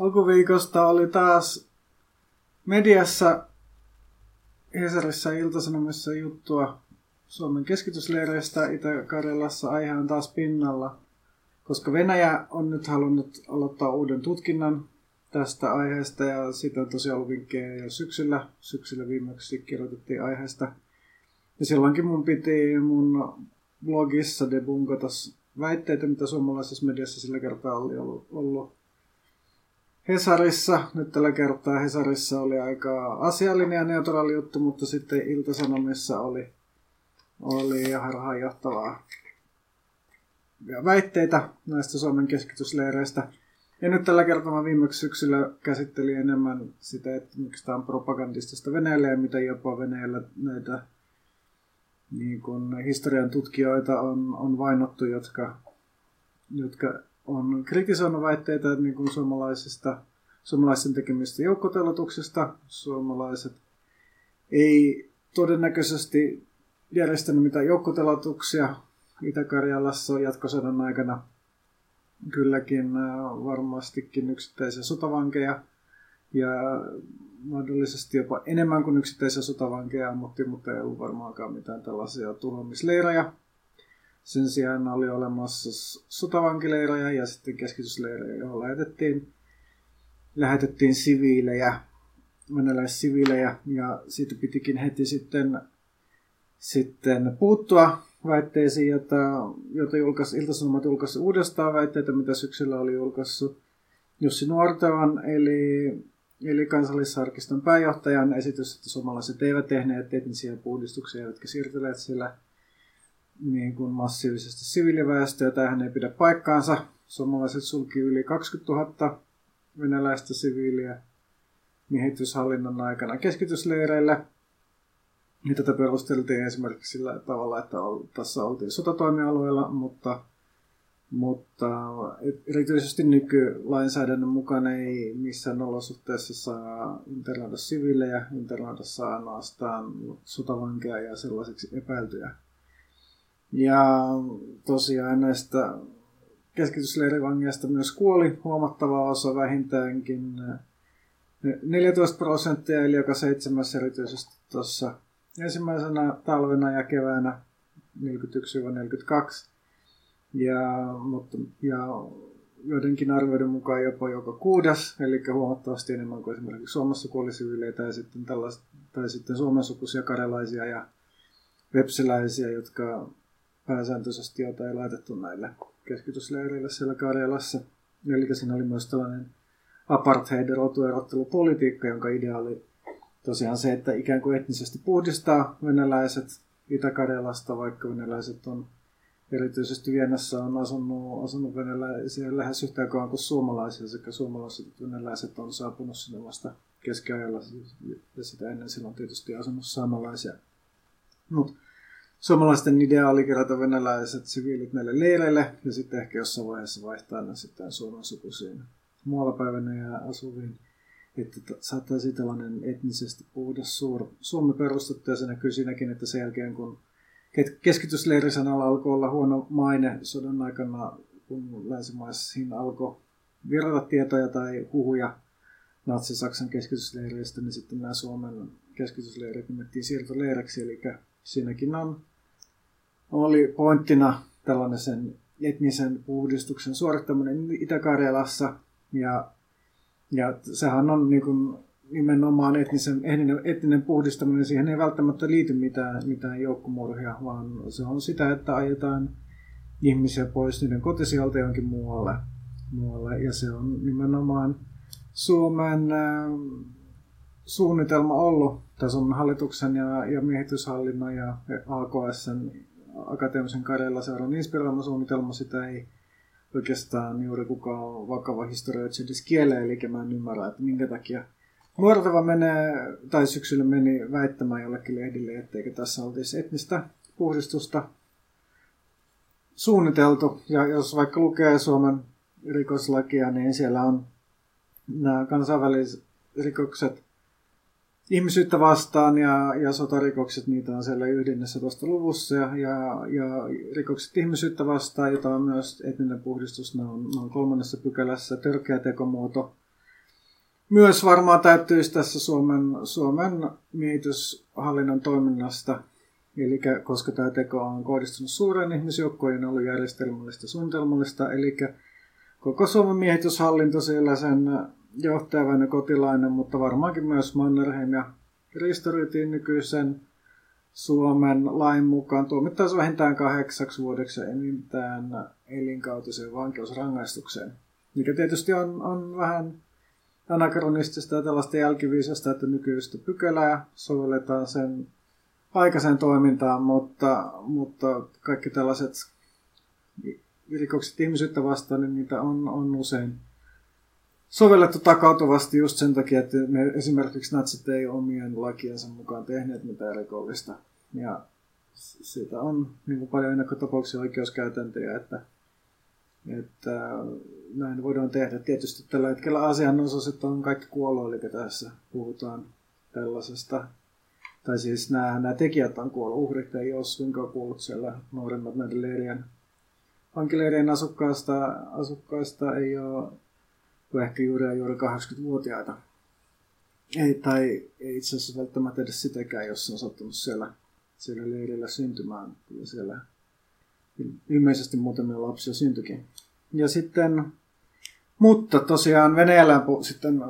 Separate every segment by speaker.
Speaker 1: alkuviikosta oli taas mediassa Hesarissa Iltasanomissa juttua Suomen keskitysleireistä Itä-Karjalassa. Aihe on taas pinnalla, koska Venäjä on nyt halunnut aloittaa uuden tutkinnan tästä aiheesta ja siitä on tosiaan ollut vinkkejä jo syksyllä. Syksyllä viimeksi kirjoitettiin aiheesta. Ja silloinkin mun piti mun blogissa debunkata väitteitä, mitä suomalaisessa mediassa sillä kertaa oli ollut Hesarissa, nyt tällä kertaa Hesarissa oli aika asiallinen ja neutraali juttu, mutta sitten Iltasanomissa oli, oli harhaanjohtavaa väitteitä näistä Suomen keskitysleireistä. Ja nyt tällä kertaa mä viimeksi syksyllä käsittelin enemmän sitä, että miksi tämä on propagandistista Venäjällä ja mitä jopa Venäjällä näitä niin kun historian tutkijoita on, on vainottu, jotka, jotka on kritisoinut väitteitä niin kuin suomalaisista, suomalaisten tekemistä joukkotelotuksesta. Suomalaiset ei todennäköisesti järjestänyt mitään joukkotelotuksia Itä-Karjalassa jatkosodan aikana. Kylläkin varmastikin yksittäisiä sotavankeja ja mahdollisesti jopa enemmän kuin yksittäisiä sotavankeja ammuttiin, mutta ei ollut varmaankaan mitään tällaisia tuhoamisleirejä. Sen sijaan oli olemassa sotavankileirejä ja sitten keskitysleirejä, joihin lähetettiin, lähetettiin siviilejä, venäläissiviilejä, ja siitä pitikin heti sitten, sitten puuttua väitteisiin, jota, jota julkaisi, Ilta-Sanomat julkaisi uudestaan väitteitä, mitä syksyllä oli julkaissut Jussi Nuortavan, eli, eli kansallisarkiston pääjohtajan esitys, että suomalaiset eivät tehneet etnisiä puhdistuksia, jotka siirtyneet sillä niin kuin massiivisesti siviiliväestöä. Tämähän ei pidä paikkaansa. Suomalaiset sulki yli 20 000 venäläistä siviiliä miehityshallinnon aikana keskitysleireille. Ja tätä perusteltiin esimerkiksi sillä tavalla, että tässä oltiin sotatoimialueella, mutta, mutta erityisesti nykylainsäädännön mukaan ei missään olosuhteessa saa internoida siviilejä, internoida saa ainoastaan sotavankeja ja sellaisiksi epäiltyjä ja tosiaan näistä keskitysleirivangeista myös kuoli huomattava osa vähintäänkin 14 prosenttia, eli joka seitsemäs erityisesti tuossa ensimmäisenä talvena ja keväänä 41-42. Ja, mutta, ja joidenkin arvioiden mukaan jopa joka kuudes, eli huomattavasti enemmän kuin esimerkiksi Suomessa kuoli siviileitä ja sitten, tai sitten suomen sukuisia karjalaisia ja vepsiläisiä, jotka pääsääntöisesti, jota ei laitettu näille keskitysleireille siellä Karjalassa. Eli siinä oli myös tällainen apartheid rotuerottelupolitiikka, jonka idea oli tosiaan se, että ikään kuin etnisesti puhdistaa venäläiset Itä-Karjalasta, vaikka venäläiset on erityisesti Vienassa on asunut, asunut venäläisiä lähes yhtä aikaa kuin suomalaisia, sekä suomalaiset että venäläiset on saapunut sinne vasta keskiajalla, ja sitä ennen silloin tietysti asunut saamalaisia. Mutta suomalaisten idea oli kerätä venäläiset siviilit näille leireille ja sitten ehkä jossain vaiheessa vaihtaa ne sitten Suomen sukuisiin muualla päivänä ja asuviin. Että saattaisi tällainen etnisesti puhdas suur. Suomi perustettu ja se näkyy siinäkin, että sen jälkeen kun keskitysleirisanalla alkoi olla huono maine sodan aikana, kun länsimaissa alkoi virrata tietoja tai huhuja Natsi-Saksan keskitysleireistä, niin sitten nämä Suomen keskitysleirit nimettiin siirtoleireksi, eli siinäkin on, oli pointtina tällainen sen etnisen puhdistuksen suorittaminen Itä-Karjalassa. Ja, ja sehän on niin kuin nimenomaan etnisen, etninen, etninen puhdistaminen, siihen ei välttämättä liity mitään, mitään joukkomurhia, vaan se on sitä, että ajetaan ihmisiä pois niiden kotisijalta jonkin muualle. muualle. Ja se on nimenomaan Suomen äh, suunnitelma ollut tason hallituksen ja, ja miehityshallinnon ja AKSn akateemisen Karjala-seuran inspiroima suunnitelma. Sitä ei oikeastaan juuri kukaan vakava historioitsija edes kiele, eli mä en ymmärrä, että minkä takia Nuortava menee, tai syksyllä meni väittämään jollekin lehdille, etteikö tässä olisi etnistä puhdistusta suunniteltu. Ja jos vaikka lukee Suomen rikoslakia, niin siellä on nämä kansainväliset rikokset ihmisyyttä vastaan ja, ja sotarikokset, niitä on siellä 11 luvussa. Ja, ja, ja rikokset ihmisyyttä vastaan, jota on myös etninen puhdistus, ne on, ne on kolmannessa pykälässä törkeä tekomuoto. Myös varmaan täyttyisi tässä Suomen, Suomen miehityshallinnon toiminnasta, eli koska tämä teko on kohdistunut suuren ihmisjoukkojen ollut järjestelmällistä suunnitelmallista, eli koko Suomen miehityshallinto siellä sen johtajaväinen ja kotilainen, mutta varmaankin myös Mannerheim ja Ristoritin nykyisen Suomen lain mukaan tuomittaisiin vähintään kahdeksaksi vuodeksi enintään elinkautiseen vankeusrangaistukseen. Mikä tietysti on, on vähän anakronistista ja tällaista jälkiviisasta, että nykyistä pykälää sovelletaan sen aikaisen toimintaan, mutta, mutta kaikki tällaiset rikokset ihmisyyttä vastaan, niin niitä on, on usein sovellettu takautuvasti just sen takia, että me esimerkiksi natsit ei omien lakiensa mukaan tehneet mitään rikollista. Ja siitä on niin kuin paljon ennakkotapauksia oikeuskäytäntöjä, että, että näin voidaan tehdä. Tietysti tällä hetkellä asianosaiset on kaikki kuollut, eli tässä puhutaan tällaisesta. Tai siis nämä, nämä tekijät on kuollut, uhrit ei ole suinkaan kuollut siellä nuoremmat näiden leirien vankileirien asukkaista, asukkaista ei ole ehkä juuri ja juuri 80-vuotiaita. Ei, tai ei itse asiassa välttämättä edes sitäkään, jos on sattunut siellä, siellä leirillä syntymään. Kyllä siellä ilmeisesti muutamia lapsia syntyikin. Ja sitten, mutta tosiaan Venäjällä sitten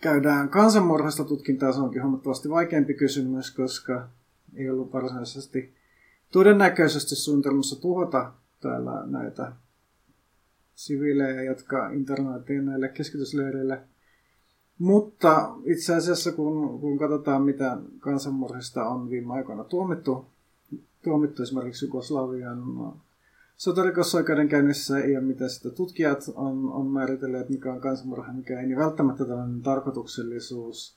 Speaker 1: käydään kansanmurhasta tutkintaa, se onkin huomattavasti vaikeampi kysymys, koska ei ollut varsinaisesti todennäköisesti suunnitelmassa tuhota täällä näitä siviilejä, jotka internoitiin näille keskitysleireille. Mutta itse asiassa, kun, kun katsotaan, mitä kansanmurhista on viime aikoina tuomittu, tuomittu esimerkiksi Jugoslavian sotarikosoikeudenkäynnissä ja mitä sitä tutkijat on, on määritelleet, mikä on kansanmurha, mikä ei, niin välttämättä tällainen tarkoituksellisuus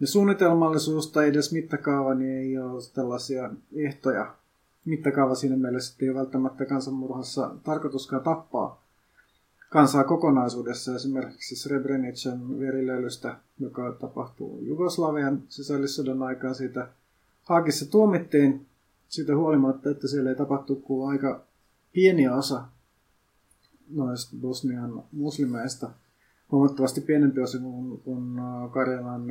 Speaker 1: ja suunnitelmallisuus tai edes mittakaava, niin ei ole tällaisia ehtoja. Mittakaava siinä mielessä, että ei ole välttämättä kansanmurhassa tarkoituskaan tappaa kansaa kokonaisuudessa, esimerkiksi Srebrenican verilöylystä, joka tapahtuu Jugoslavian sisällissodan aikaan. Siitä Haagissa tuomittiin siitä huolimatta, että siellä ei tapahtu kuin aika pieni osa noista Bosnian muslimeista, huomattavasti pienempi osa kuin, kuin äh, Karjalan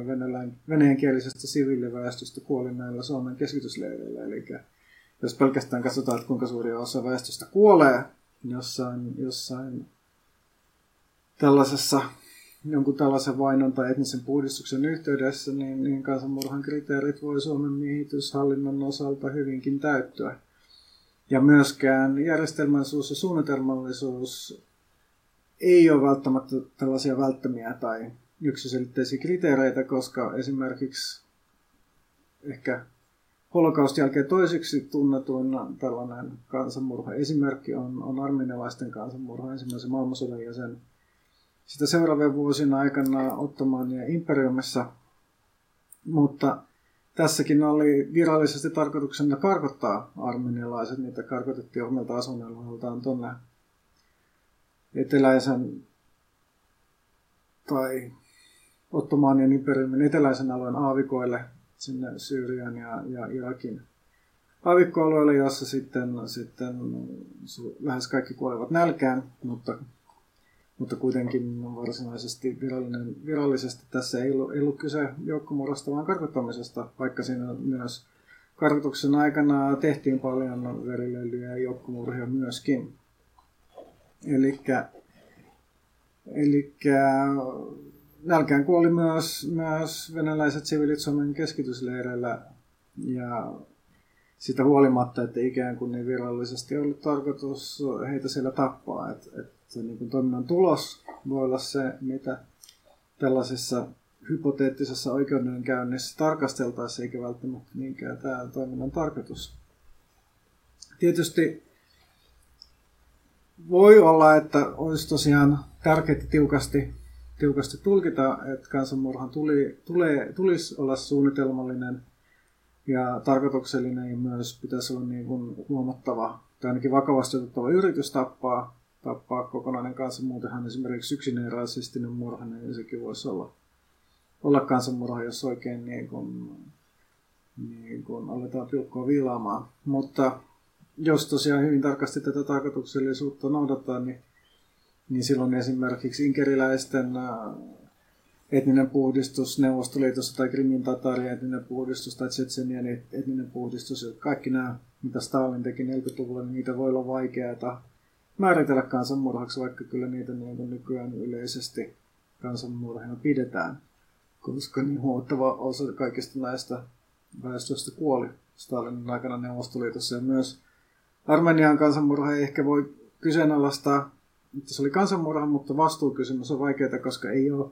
Speaker 1: venäjänkielisestä siviiliväestöstä kuoli näillä Suomen keskitysleireillä. Eli jos pelkästään katsotaan, että kuinka suuri osa väestöstä kuolee jossain, jossain tällaisessa jonkun tällaisen vainon tai etnisen puhdistuksen yhteydessä, niin, niin kansanmurhan kriteerit voi Suomen miehityshallinnon osalta hyvinkin täyttyä. Ja myöskään järjestelmällisuus ja suunnitelmallisuus ei ole välttämättä tällaisia välttämiä tai yksiselitteisiä kriteereitä, koska esimerkiksi ehkä holokaustin jälkeen toiseksi tunnetuin tällainen kansanmurha esimerkki on, on armenialaisten kansanmurha ensimmäisen maailmansodan ja sen sitä seuraavien vuosina aikana Ottomanien imperiumissa, mutta tässäkin oli virallisesti tarkoituksena karkottaa armenialaiset. Niitä karkotettiin omilta asuinalueiltaan tuonne eteläisen tai Ottomanien imperiumin eteläisen alueen aavikoille sinne Syyrian ja, ja Irakin aavikkoalueelle, jossa sitten, sitten lähes kaikki kuolevat nälkään, mutta mutta kuitenkin varsinaisesti virallinen, virallisesti tässä ei ollut, ei ollut kyse joukkomurrasta, vaan karkottamisesta, vaikka siinä myös karkotuksen aikana tehtiin paljon verilöylyjä ja joukkomurhia myöskin. Eli nälkään kuoli myös, myös venäläiset siviilit Suomen keskitysleireillä ja sitä huolimatta, että ikään kuin niin virallisesti ollut tarkoitus heitä siellä tappaa. Et, et se niin kuin toiminnan tulos voi olla se, mitä tällaisessa hypoteettisessa oikeudenkäynnissä tarkasteltaisiin, eikä välttämättä niinkään tämä toiminnan tarkoitus. Tietysti voi olla, että olisi tosiaan tärkeää tiukasti, tiukasti tulkita, että kansanmurhan tuli, tulee, tulisi olla suunnitelmallinen ja tarkoituksellinen ja myös pitäisi olla niin kuin huomattava tai ainakin vakavasti otettava yritys tappaa tappaa kokonainen kansa. Muutenhan esimerkiksi yksinäinen rasistinen murha, niin sekin voisi olla, olla kansanmurha, jos oikein niin kuin, niin kuin aletaan pilkkoa viilaamaan. Mutta jos tosiaan hyvin tarkasti tätä tarkoituksellisuutta noudattaa, niin, niin silloin esimerkiksi inkeriläisten etninen puhdistus Neuvostoliitossa tai Krimin tatarien etninen puhdistus tai Tsetsenian etninen puhdistus. Kaikki nämä, mitä Stalin teki 40-luvulla, niin niitä voi olla vaikeaa määritellä kansanmurhaksi, vaikka kyllä niitä niin nykyään yleisesti kansanmurhina pidetään, koska niin huomattava osa kaikista näistä väestöstä kuoli Stalinin aikana Neuvostoliitossa ja myös Armenian kansanmurha ei ehkä voi kyseenalaistaa, että se oli kansanmurha, mutta vastuukysymys on vaikeaa, koska ei ole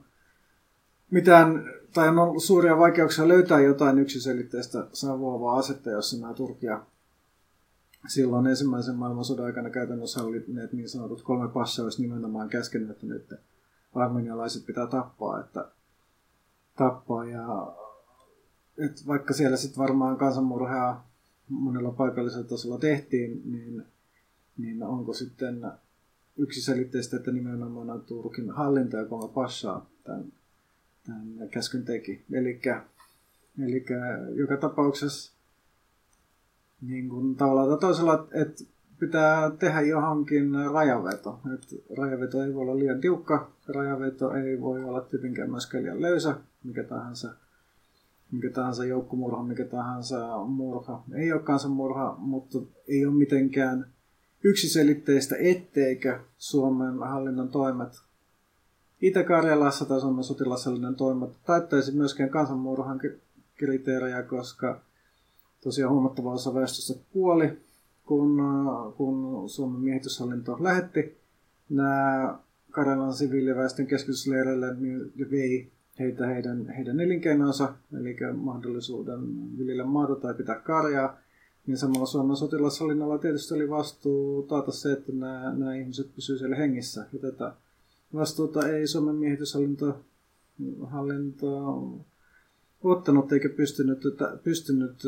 Speaker 1: mitään, tai on ollut suuria vaikeuksia löytää jotain yksiselitteistä savuavaa asetta, jossa nämä Turkia silloin ensimmäisen maailmansodan aikana käytännössä oli ne niin sanotut kolme passia olisi nimenomaan käskenyt, että nyt armenialaiset pitää tappaa, että tappaa ja että vaikka siellä sitten varmaan kansanmurhaa monella paikallisella tasolla tehtiin, niin, niin onko sitten yksiselitteistä, että nimenomaan Turkin hallinta ja kolme passaa tämän, tämän käskyn teki. Eli joka tapauksessa niin kuin tavallaan tai toisella, että pitää tehdä johonkin rajaveto. Et rajaveto ei voi olla liian tiukka, rajaveto ei voi olla tietenkään myöskään liian löysä, mikä tahansa, mikä tahansa joukkomurha, mikä tahansa murha. Ei ole kansanmurha, mutta ei ole mitenkään yksiselitteistä, etteikö Suomen hallinnon toimet Itä-Karjalassa tai Suomen sotilashallinnon toimet täyttäisi myöskään kansanmurhan kriteerejä, koska tosiaan huomattava osa väestöstä kuoli, kun, äh, kun Suomen miehityshallinto lähetti nämä Karjalan siviiliväestön keskitysleireille, niin vei heitä heidän, heidän elinkeinonsa, eli mahdollisuuden viljellä maata tai pitää karjaa, niin samalla Suomen sotilashallinnolla tietysti oli vastuu taata se, että nämä, nämä ihmiset pysyvät siellä hengissä. Ja tätä vastuuta ei Suomen miehityshallinto hallinto ottanut eikä pystynyt, pystynyt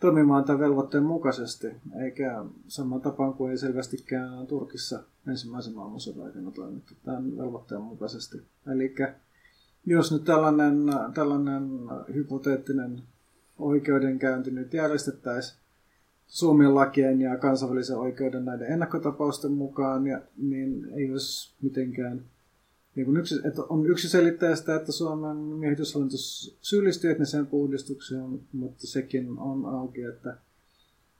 Speaker 1: toimimaan tämän velvoitteen mukaisesti, eikä saman tapaan kuin ei selvästikään Turkissa ensimmäisen maailmansodan aikana toimittu tämän velvoitteen mukaisesti. Eli jos nyt tällainen, tällainen hypoteettinen oikeudenkäynti nyt järjestettäisiin Suomen lakien ja kansainvälisen oikeuden näiden ennakkotapausten mukaan, ja, niin ei olisi mitenkään niin kuin yksi, että on yksiselitteistä, että Suomen miehityshallinto syyllistyy etniseen puhdistukseen, mutta sekin on auki, että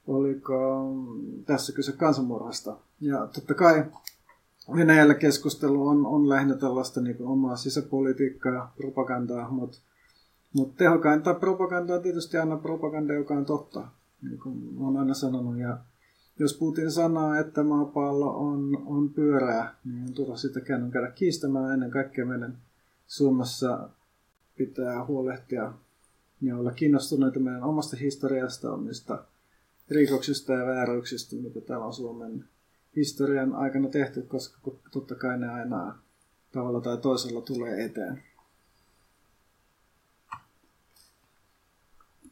Speaker 1: oliko tässä kyse kansanmurhasta. Ja totta kai Venäjällä keskustelu on, on lähinnä tällaista niin kuin omaa sisäpolitiikkaa ja propagandaa, mutta, mutta tehokainta propagandaa on tietysti aina propaganda, joka on totta, niin olen aina sanonut. Ja jos Putin sanoo, että maapallo on, on pyörää, niin on turha sitä käydä käydä kiistämään. Ennen kaikkea meidän Suomessa pitää huolehtia ja olla kiinnostuneita meidän omasta historiasta, omista rikoksista ja vääryyksistä, mitä täällä on Suomen historian aikana tehty, koska totta kai ne aina tavalla tai toisella tulee eteen.